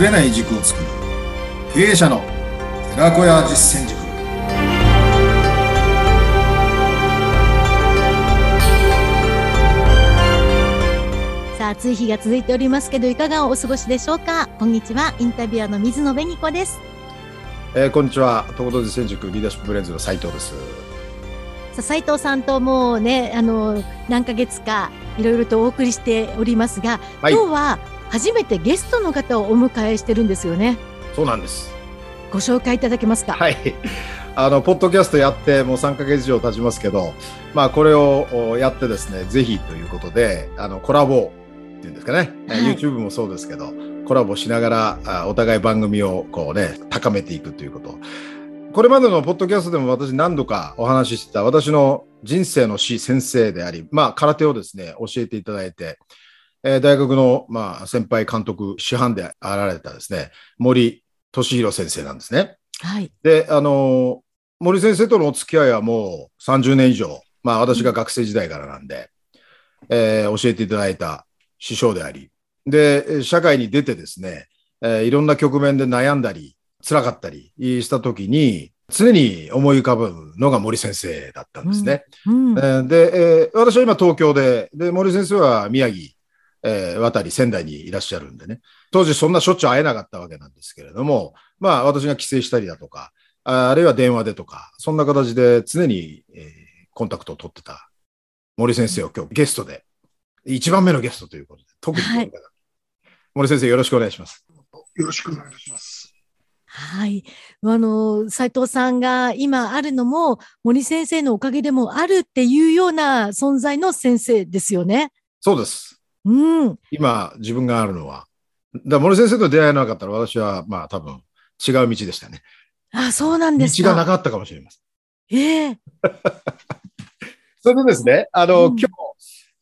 ぶれない軸を作る。経営者の寺子屋実践塾。さあ暑い日が続いておりますけどいかがお過ごしでしょうか？こんにちはインタビュアーの水野紅子です。えー、こんにちは。東北実践塾リーダーシップブレンズの斉藤です。さあ斉藤さんともうねあの何ヶ月かいろいろとお送りしておりますが、はい、今日は初めてゲストの方をお迎えしてるんですよね。そうなんです。ご紹介いただけますか？はい。あのポッドキャストやってもう3か月以上経ちますけど、まあ、これをやってですねぜひということであのコラボっていうんですかね、はい、YouTube もそうですけどコラボしながらお互い番組をこうね高めていくということ。これまでのポッドキャストでも私何度かお話ししてた私の人生の師先生であり、まあ、空手をですね教えていただいて、えー、大学の、まあ、先輩監督師範であられたですね森俊弘先生なんですね。はい、であの森先生とのお付き合いはもう30年以上、まあ、私が学生時代からなんで、えー、教えていただいた師匠でありで、社会に出てですね、えー、いろんな局面で悩んだり、辛かったりしたときに、常に思い浮かぶのが森先生だったんですね。うんうん、で、えー、私は今東京で、で、森先生は宮城、えー、渡り仙台にいらっしゃるんでね、当時そんなしょっちゅう会えなかったわけなんですけれども、まあ私が帰省したりだとか、あるいは電話でとか、そんな形で常に、えー、コンタクトを取ってた森先生を今日ゲストで、一番目のゲストということで、特に、はい、森先生、よろしくお願いします。よろしくお願いします。はい。あの、斉藤さんが今あるのも、森先生のおかげでもあるっていうような存在の先生ですよね。そうです。うん。今、自分があるのは。だ森先生と出会えなかったら、私は、まあ、多分、違う道でしたね。あ、そうなんですか。道がなかったかもしれません。ええー、それでですね、あの、うん、今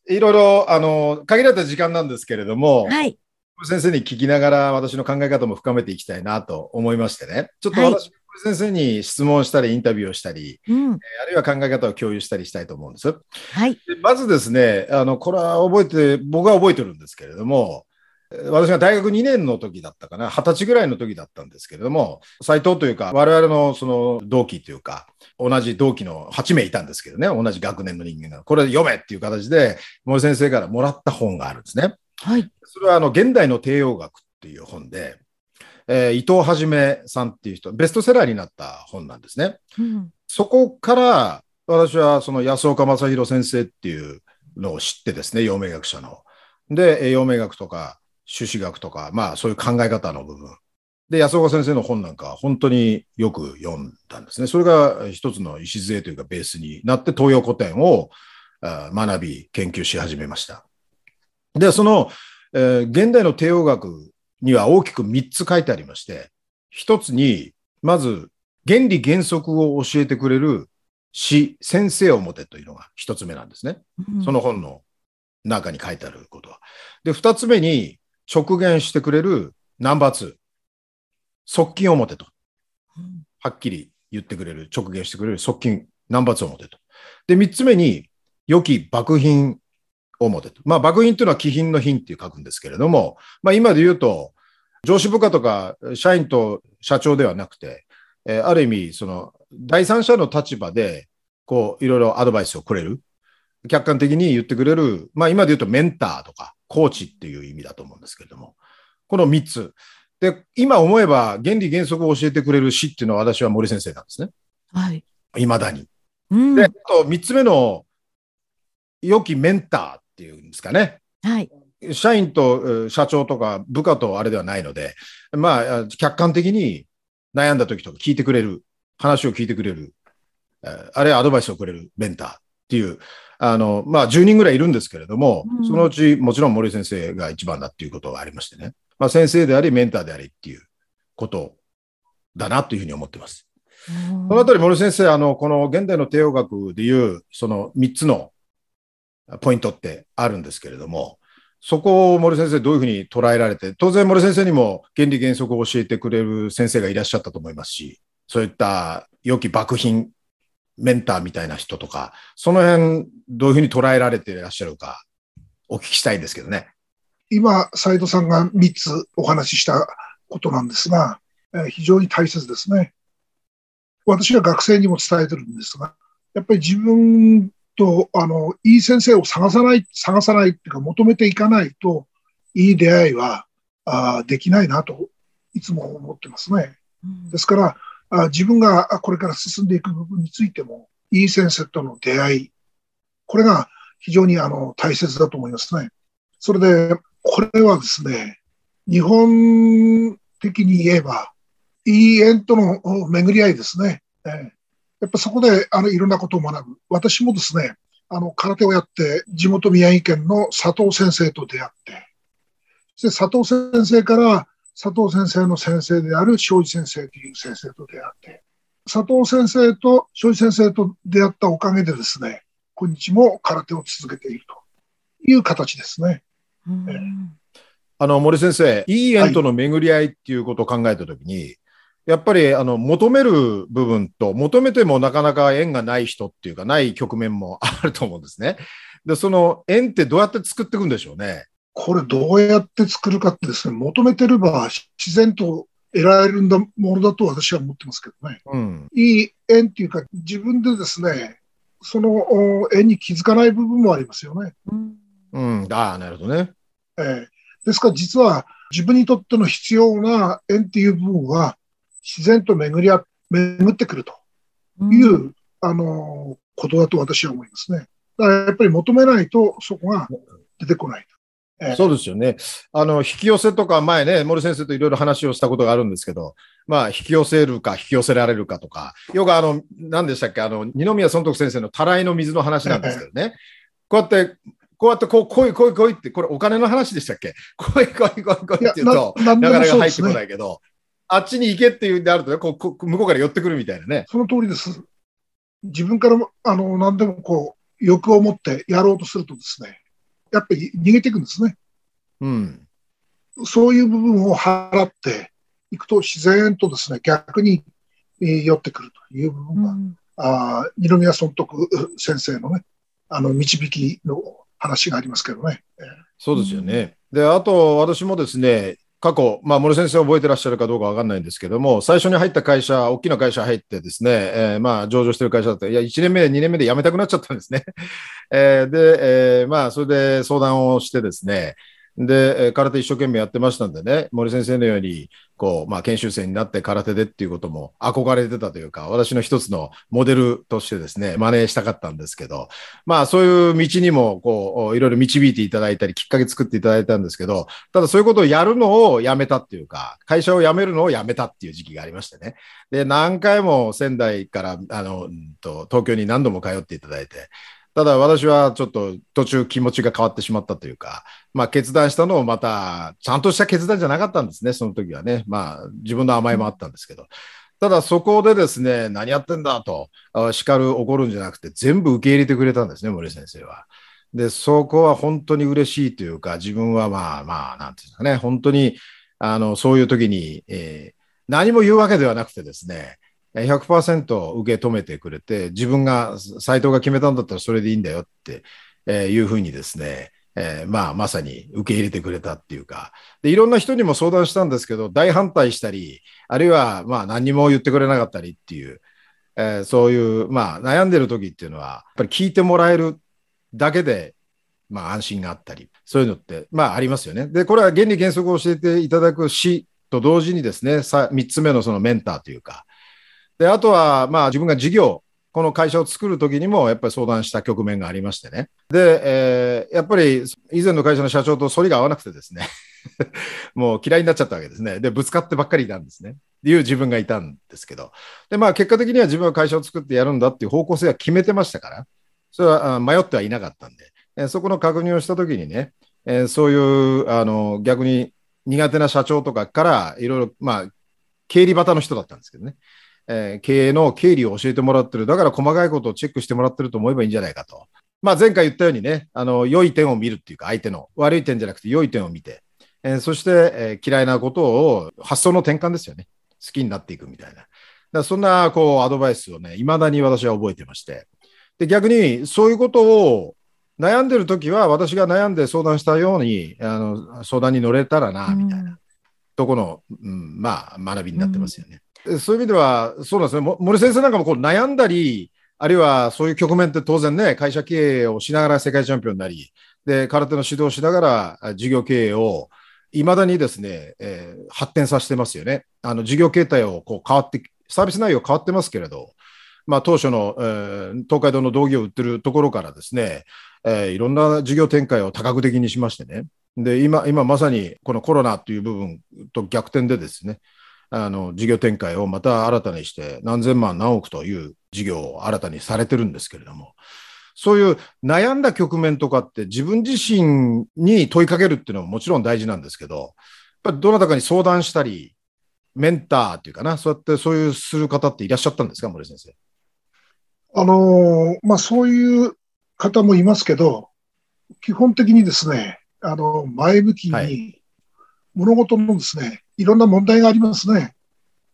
日、いろいろ、あの、限られた時間なんですけれども、はい。先生に聞きながら私の考え方も深めていきたいなと思いましてね、ちょっと私、はい、先生に質問したり、インタビューをしたり、うん、あるいは考え方を共有したりしたいと思うんです。はい、まずですね、あのこれは覚えて、僕は覚えてるんですけれども、私が大学2年の時だったかな、20歳ぐらいの時だったんですけれども、斎藤というか、我々のその同期というか、同じ同期の8名いたんですけどね、同じ学年の人間が、これ読めっていう形で、森先生からもらった本があるんですね。はい。それはあの現代の帝王学っていう本で、えー、伊藤はじめさんっていう人、ベストセラーになった本なんですね。うん、そこから私はその安岡正弘先生っていうのを知ってですね、陽明学者の。で、陽明学とか朱子学とか、まあそういう考え方の部分。で、安岡先生の本なんか本当によく読んだんですね。それが一つの礎というかベースになって東洋古典を学び、研究し始めました。で、そのえー、現代の帝王学には大きく3つ書いてありまして、1つに、まず、原理原則を教えてくれる詩、先生を持てというのが1つ目なんですね。うん、その本の中に書いてあることは。で、2つ目に、直言してくれるナンバー2、側近を持てと。はっきり言ってくれる、直言してくれる側近、ナンバー2を持てと。で、3つ目に、良き幕品表と。まあ、幕品というのは気品の品っていう書くんですけれども、まあ、今で言うと、上司部下とか社員と社長ではなくて、えー、ある意味、その、第三者の立場で、こう、いろいろアドバイスをくれる。客観的に言ってくれる、まあ、今で言うとメンターとか、コーチっていう意味だと思うんですけれども、この3つ。で、今思えば原理原則を教えてくれる師っていうのは私は森先生なんですね。はい。未だに。うん、で、あと3つ目の良きメンターっていうんですかね。はい。社員と社長とか部下とあれではないので、まあ、客観的に悩んだ時とか聞いてくれる、話を聞いてくれる、あるいはアドバイスをくれるメンターっていう、あの、まあ、10人ぐらいいるんですけれども、うん、そのうちもちろん森先生が一番だっていうことがありましてね。まあ、先生であり、メンターでありっていうことだなというふうに思ってます。このあたり森先生、あの、この現代の帝王学でいう、その3つのポイントってあるんですけれども、そこを森先生どういうふうに捉えられて、当然森先生にも原理原則を教えてくれる先生がいらっしゃったと思いますし、そういった良き幕品、メンターみたいな人とか、その辺どういうふうに捉えられていらっしゃるか、お聞きしたいんですけどね。今、斉藤さんが3つお話ししたことなんですが、えー、非常に大切ですね。私は学生にも伝えてるんですが、やっぱり自分と、あの、いい先生を探さない、探さないっていうか求めていかないと、いい出会いはあできないなと、いつも思ってますね。ですから、あ自分がこれから進んでいく部分についても、いい先生との出会い、これが非常にあの大切だと思いますね。それで、これはですね、日本的に言えば、いい縁との巡り合いですね。えー、やっぱそこであのいろんなことを学ぶ。私もですね、あの空手をやって、地元宮城県の佐藤先生と出会って、そして佐藤先生から佐藤先生の先生である庄司先生という先生と出会って、佐藤先生と庄司先生と出会ったおかげでですね、今日も空手を続けているという形ですね。あの森先生、いい縁との巡り合いっていうことを考えたときに、はい、やっぱりあの求める部分と、求めてもなかなか縁がない人っていうか、ない局面も あると思うんですね。で、その縁ってどうやって作っていくんでしょうね。これどうやって作るかってですね、求めてれば自然と得られるんだものだと私は思ってますけどね。うん、いい縁っていうか、自分でですね、その縁に気づかない部分もありますよね。うん、ああ、なるほどね。えー、ですから実は自分にとっての必要な縁っていう部分は自然と巡りあ巡ってくるという、うん、あのことだと私は思いますね。だからやっぱり求めないとそこが出てこない。そうですよね。あの、引き寄せとか前ね、森先生といろいろ話をしたことがあるんですけど、まあ、引き寄せるか引き寄せられるかとか、よくあの、何でしたっけ、あの、二宮尊徳先生のたらいの水の話なんですけどね。こうやって、こうやってこう、来い来い来いって、これお金の話でしたっけ？来い来い来い来いって言うと、なかなか入ってこないけど、あっちに行けっていうんであるとね、こう向こうから寄ってくるみたいなね。その通りです。自分からも、あの、何でもこう、欲を持ってやろうとするとですね、やっぱり逃げていくんですね。うん。そういう部分を払っていくと自然とですね、逆に寄ってくるという部分が、うん、あ二宮尊徳先生のね、あの導きの話がありますけどね。そうですよね。で、あと私もですね、過去、まあ、森先生覚えてらっしゃるかどうかわかんないんですけども、最初に入った会社、大きな会社入ってですね、えー、まあ、上場してる会社だったら、いや、1年目、2年目で辞めたくなっちゃったんですね。えー、で、えー、まあ、それで相談をしてですね、で、空手一生懸命やってましたんでね、森先生のように、こう、まあ、研修生になって空手でっていうことも憧れてたというか、私の一つのモデルとしてですね、真似したかったんですけど、まあ、そういう道にも、こう、いろいろ導いていただいたり、きっかけ作っていただいたんですけど、ただそういうことをやるのをやめたっていうか、会社を辞めるのをやめたっていう時期がありましてね。で、何回も仙台から、あの、東京に何度も通っていただいて、ただ私はちょっと途中気持ちが変わってしまったというか、まあ決断したのをまた、ちゃんとした決断じゃなかったんですね、その時はね。まあ自分の甘えもあったんですけど。ただそこでですね、何やってんだと叱る、怒るんじゃなくて、全部受け入れてくれたんですね、森先生は。で、そこは本当に嬉しいというか、自分はまあまあ、なんていうんですかね、本当に、あの、そういう時に、えー、何も言うわけではなくてですね、100%受け止めてくれて、自分が、斎藤が決めたんだったらそれでいいんだよっていうふうにですね、えー、まあ、まさに受け入れてくれたっていうかで、いろんな人にも相談したんですけど、大反対したり、あるいは、まあ、何にも言ってくれなかったりっていう、えー、そういう、まあ、悩んでる時っていうのは、やっぱり聞いてもらえるだけで、まあ、安心があったり、そういうのって、まあ、ありますよね。で、これは原理原則を教えていただくしと同時にですね、さ3つ目のそのメンターというか、で、あとは、まあ自分が事業、この会社を作るときにもやっぱり相談した局面がありましてね。で、えー、やっぱり以前の会社の社長と反りが合わなくてですね もう嫌いになっちゃったわけですね。で、ぶつかってばっかりいたんですね。っていう自分がいたんですけど。で、まあ結果的には自分は会社を作ってやるんだっていう方向性は決めてましたから、それは迷ってはいなかったんで、え、そこの確認をしたときにね、えー、そういう、あの、逆に苦手な社長とかからいろいろ、まあ、経理旗の人だったんですけどね。えー、経営の経理を教えてもらってる。だから細かいことをチェックしてもらってると思えばいいんじゃないかと。まあ、前回言ったようにね、あの、良い点を見るっていうか、相手の悪い点じゃなくて良い点を見て、えー、そして、えー、嫌いなことを発想の転換ですよね。好きになっていくみたいな。だそんな、こう、アドバイスをね、未だに私は覚えてまして。で、逆に、そういうことを悩んでるときは、私が悩んで相談したように、あの、相談に乗れたらな、みたいな。とこの、うん、まあ、学びになってますよね。うん、そういう意味では、そうなんですね。森先生なんかもこう悩んだり、あるいはそういう局面って当然ね、会社経営をしながら世界チャンピオンになり、で、空手の指導をしながら事業経営をいまだにですね、えー、発展させてますよね。あの事業形態をこう変わって、サービス内容変わってますけれど、まあ、当初の、えー、東海道の道着を売ってるところからですね、えー、いろんな事業展開を多角的にしましてね。で、今、今まさにこのコロナという部分と逆転でですね、あの事業展開をまた新たにして何千万何億という事業を新たにされてるんですけれども、そういう悩んだ局面とかって自分自身に問いかけるっていうのももちろん大事なんですけど、やっぱりどなたかに相談したり、メンターっていうかな、そうやってそういうする方っていらっしゃったんですか、森先生？あのまあ、そういう方もいますけど、基本的にですね、あの前向きに物事のですね、いろんな問題がありますね。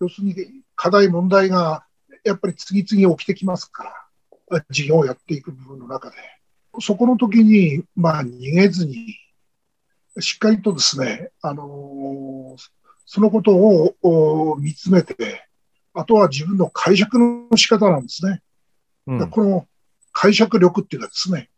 要するに課題、問題がやっぱり次々起きてきますから。事業をやっていく部分の中で、そこの時に、まあ、逃げずに、しっかりとですね、あのそのことを見つめて、あとは自分の解釈の仕方なんですね。うん、この解釈力っていうのはですね、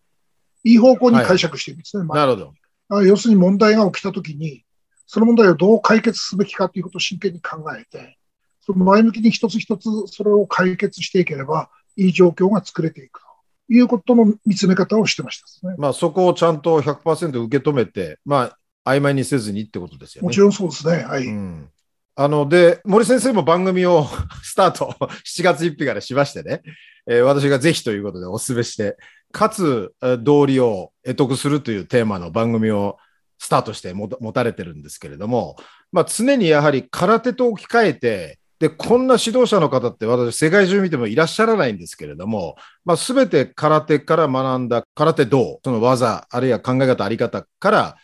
いい方向に解釈してるんですね。はいなるほど。要するに問題が起きたときに、その問題をどう解決すべきかということを真剣に考えて、その前向きに一つ一つそれを解決していければ、いい状況が作れていくということの見つめ方をしてましたね。まあ、そこをちゃんと100%受け止めて、まあ、曖昧にせずにってことですよね。もちろんそうですね。はい。うんあの、で、森先生も番組を スタート、7月1日からしましてね、えー、私がぜひということでお勧めして、かつ、道理を得得するというテーマの番組をスタートして持たれてるんですけれども、まあ、常にやはり空手と置き換えて、で、こんな指導者の方って私、世界中見てもいらっしゃらないんですけれども、まあ、全て空手から学んだ空手道、その技、あるいは考え方、あり方から、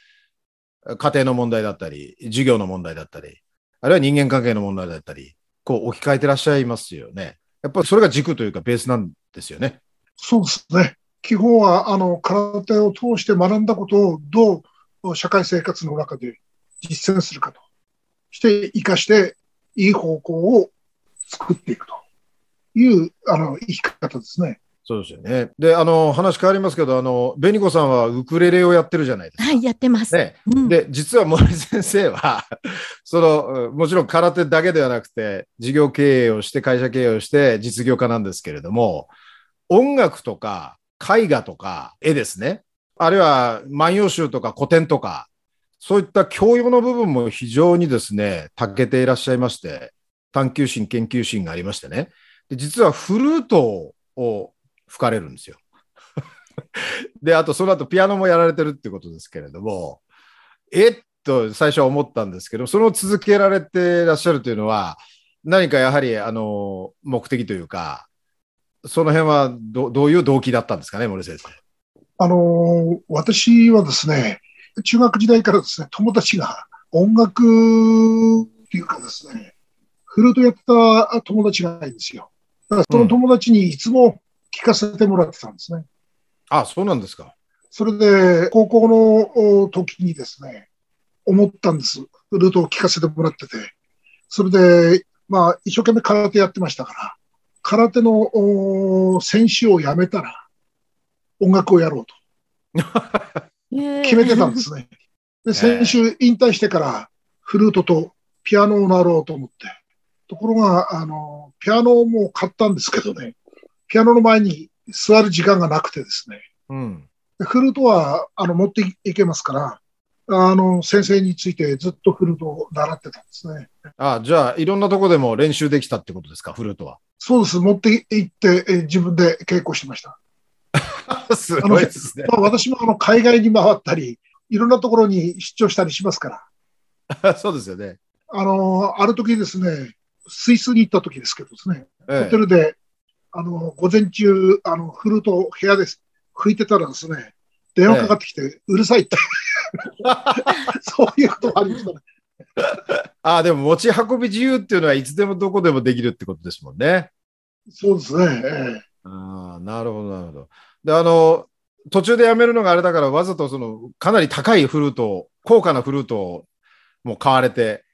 家庭の問題だったり、授業の問題だったり、あるいは人間関係の問題だったり、こう置き換えてらっしゃいますよね。やっぱりそれが軸というかベースなんですよね。そうですね。基本は、あの、空手を通して学んだことをどう社会生活の中で実践するかと。して生かしていい方向を作っていくというあの生き方ですね。そうですよね。で、あの、話変わりますけど、あの、紅子さんはウクレレをやってるじゃないですか。はい、やってます。ね。うん、で、実は森先生は その、もちろん空手だけではなくて、事業経営をして、会社経営をして、実業家なんですけれども、音楽とか、絵画とか、絵ですね。あるいは、万葉集とか古典とか、そういった教養の部分も非常にですね、長けていらっしゃいまして、探求心、研究心がありましてね。で実はフルートを吹かれるんですよ。で、あとその後ピアノもやられてるってことですけれども、えっと最初は思ったんですけど、それを続けられてらっしゃるというのは、何かやはりあの目的というか、その辺はどういう動機だったんですかね、森先生。あの私はですね、中学時代からですね、友達が音楽っていうかですね、フルートやってた友達がいるんですよ。だからその友達にいつも聞かせてもらってたんですね。うん、あ、そうなんですか。それで、高校の時にですね、思ったんです。フルートを聞かせてもらってて。それで、まあ、一生懸命空手やってましたから、空手の選手を辞めたら、音楽をやろうと。決めてたんですね。で、先週引退してからフルートとピアノを習おうと思って。ところが、あの、ピアノも買ったんですけどね、ピアノの前に座る時間がなくてですね。うん、フルートはあの持っていけますから、あの先生についてずっとフルートを習ってたんですね。あじゃあ、いろんなとこでも練習できたってことですか、フルートは。そうです、持って行ってえ自分で稽古してました。すごいですね。まあ、私もあの海外に回ったり、いろんなところに出張したりしますから。そうですよね。あの、ある時ですね、スイスに行った時ですけどですね、ええ、ホテルで、あの、午前中、あの、フルートを部屋で吹いてたらですね、電話かかってきて、え、うるさいって。そういうことありましたね。ああ、でも持ち運び自由っていうのはいつでもどこでもできるってことですもんね。そうですね。ええ、ああ、なるほど、なるほど。で、あの、途中でやめるのがあれだから、わざとその、かなり高いフルートを、高価なフルートをもう買われて、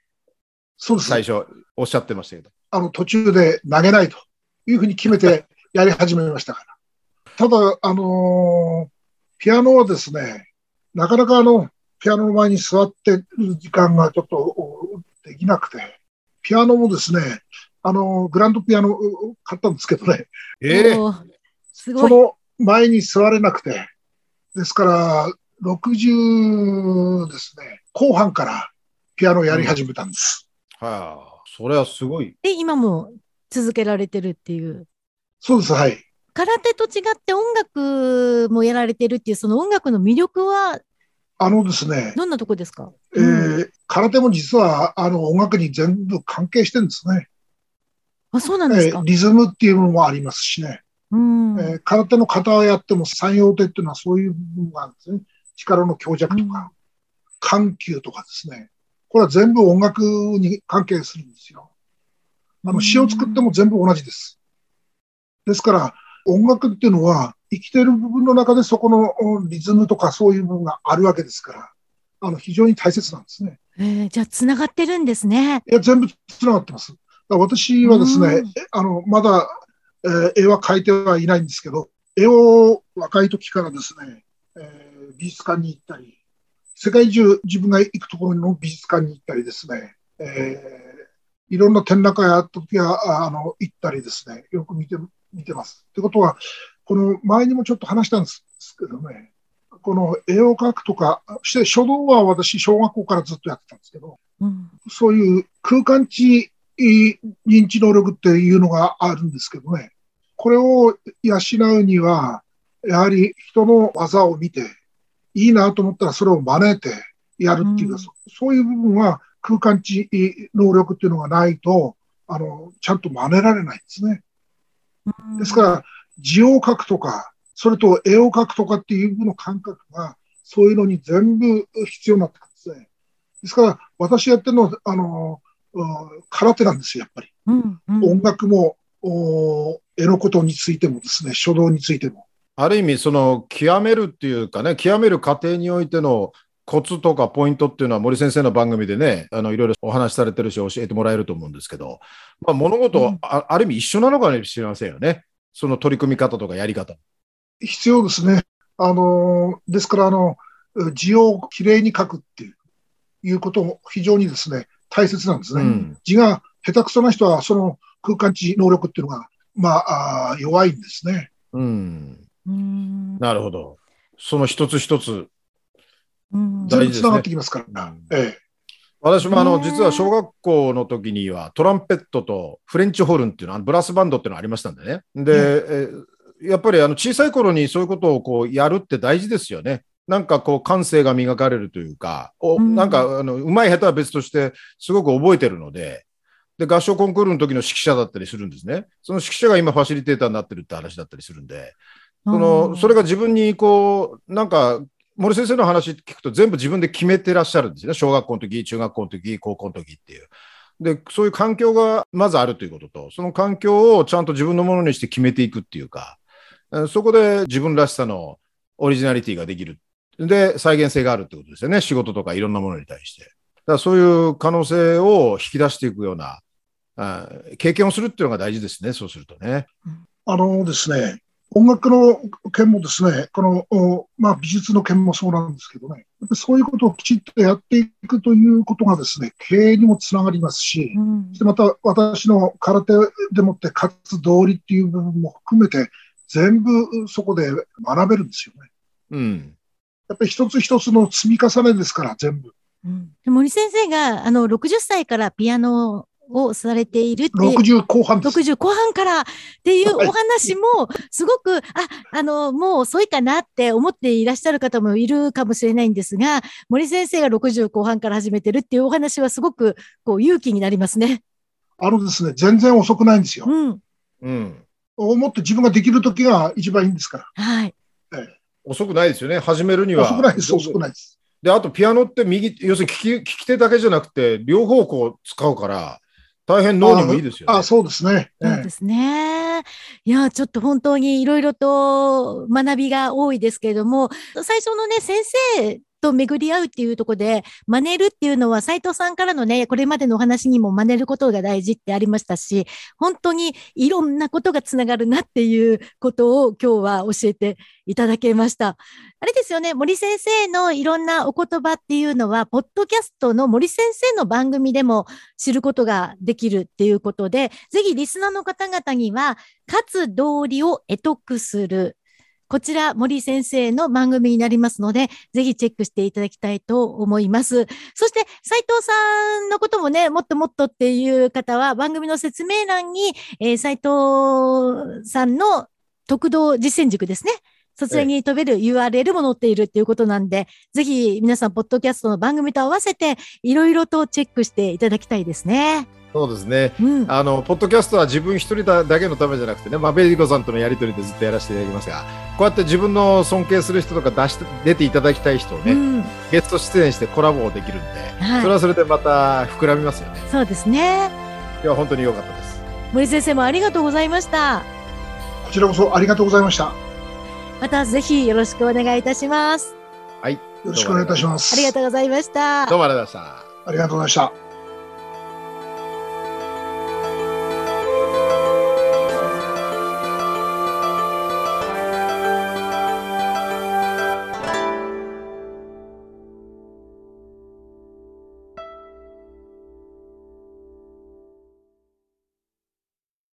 そうです。最初おっしゃってましたけど。あの、途中で投げないというふうに決めて やり始めましたから。ただ、あのーピアノはですね、なかなかあの、ピアノの前に座ってる時間がちょっとおできなくて、ピアノもですね、あのーグランドピアノお買ったんですけどね、ええおーすごい。その前に座れなくて、ですから、60ですね、後半からピアノをやり始めたんです。はあ、それはすごい。で、今も続けられてるっていう。そうです、はい。空手と違って音楽もやられてるっていう、その音楽の魅力はあのですね、どんなとこですか？えー空手も実はあの音楽に全部関係してるんですね。あ、そうなんですかえー。リズムっていうのもありますしね。うん。えー空手の型をやっても三様手っていうのはそういう部分があるんですね。力の強弱とか、緩急とかですね。これは全部音楽に関係するんですよ。あの詩を作っても全部同じです。ですから音楽っていうのは生きてる部分の中でそこのおリズムとかそういう部分があるわけですから、あの非常に大切なんですね。えーじゃあ、つながってるんですね。いや、全部つながってます。私はですね、あの、まだ、えー絵は描いてはいないんですけど、絵を若い時からですね、えー美術館に行ったり、世界中自分が行くところの美術館に行ったりですね、えーいろんな展覧会あった時は、ああの、行ったりですね、よく見て、見てます。ってことは、この前にもちょっと話したんですけどね、この絵を描くとか、して書道は私、小学校からずっとやってたんですけど、うん。そういう空間値認知能力っていうのがあるんですけどね。これを養うには、やはり人の技を見て、いいなと思ったらそれを真似てやるっていうか、うんそそういう部分は空間値能力っていうのがないと、あの、ちゃんと真似られないんですね。ですから、字を書くとか、それと絵を描くとかっていう部の感覚が、そういうのに全部必要になってくるんですね。ですから、私やってるのは、あの、うん空手なんですよ、やっぱり。うん。うん音楽も、お絵のことについてもですね、書道についても。ある意味、その極めるっていうかね、極める過程においてのコツとかポイントっていうのは森先生の番組でね、あのいろいろお話しされてるし、教えてもらえると思うんですけど、まあ、物事、うんあ、ある意味一緒なのかもしれませんよね。その取り組み方とかやり方。必要ですね。あの、ですから、あの、字をきれいに書くっていう、いうことも非常にですね、大切なんですね。うん。字が下手くそな人は、その空間値能力っていうのが、まあ、あー弱いんですね。うん。うん。なるほど。その一つ一つ。うん大事ですね全部つながってきますから。うんええ私もあの、実は小学校の時にはトランペットとフレンチホルンっていうのは、ブラスバンドっていうのがありましたんでね。で、えやっぱりあの小さい頃にそういうことをこうやるって大事ですよね。なんかこう感性が磨かれるというか、おうんなんかあのうまい下手は別としてすごく覚えてるので、で合唱コンクールの時の指揮者だったりするんですね。その指揮者が今ファシリテーターになってるって話だったりするんで、そのそれが自分にこう、なんか森先生の話聞くと全部自分で決めてらっしゃるんですね。小学校の時、中学校の時、高校の時っていう。で、そういう環境がまずあるということと、その環境をちゃんと自分のものにして決めていくっていうか、えーそこで自分らしさのオリジナリティができる。で、再現性があるってことですよね。仕事とかいろんなものに対して。だからそういう可能性を引き出していくような、あー経験をするっていうのが大事ですね。そうするとね。あのですね、音楽の件もですね、この、おまあ、美術の件もそうなんですけどね、やっぱりそういうことをきちっとやっていくということがですね、経営にもつながりますし、うんそしてまた私の空手でもって活動理っていう部分も含めて、全部そこで学べるんですよね。うん。やっぱり一つ一つの積み重ねですから、全部。うんで森先生があの60歳からピアノをされているって60後半です。60後半からっていうはいお話も、すごく、あ、あの、もう遅いかなって思っていらっしゃる方もいるかもしれないんですが、森先生が60後半から始めてるっていうお話はすごく、こう、勇気になりますね。あのですね、全然遅くないんですよ。うん。うん。思って自分ができる時が一番いいんですから。はい。遅くないですよね。始めるには。遅くないです、遅くないです。で、あとピアノって右、要するに利き利き手だけじゃなくて、両方向使うから、大変脳にもいいですよね。あそうですね。ええそうですね。いや、ちょっと本当にいろいろと学びが多いですけれども、最初のね、先生と巡り合うっていうとこで、真似るっていうのは斉藤さんからのね、これまでのお話にも真似ることが大事ってありましたし、本当にいろんなことがつながるなっていうことを今日は教えていただけました。あれですよね、森先生のいろんなお言葉っていうのは、ポッドキャストの森先生の番組でも知ることができるっていうことで、ぜひリスナーの方々には、勝つ道理を得得する。こちら、森先生の番組になりますので、ぜひチェックしていただきたいと思います。そして、斉藤さんのこともね、もっともっとっていう方は、番組の説明欄に、えー、斉藤さんの特道実践塾ですね。そちらに飛べる URL も載っているっていうことなんで、ぜひ皆さん、ポッドキャストの番組と合わせて、いろいろとチェックしていただきたいですね。そうですね、うん、あのポッドキャストは自分一人だけのためじゃなくてね、まあ、ベリコさんとのやり取りでずっとやらせていただきますが、こうやって自分の尊敬する人とか出して出ていただきたい人をね、うん、ゲスト出演してコラボできるんで、はい、それはそれでまた膨らみますよね。そうですね。今日は本当に良かったです。森先生もありがとうございました。こちらこそありがとうございました。またぜひよろしくお願いいたします。はい。よろしくお願いいたします。ありがとうございました。どうもありがとうございました。ありがとうございました。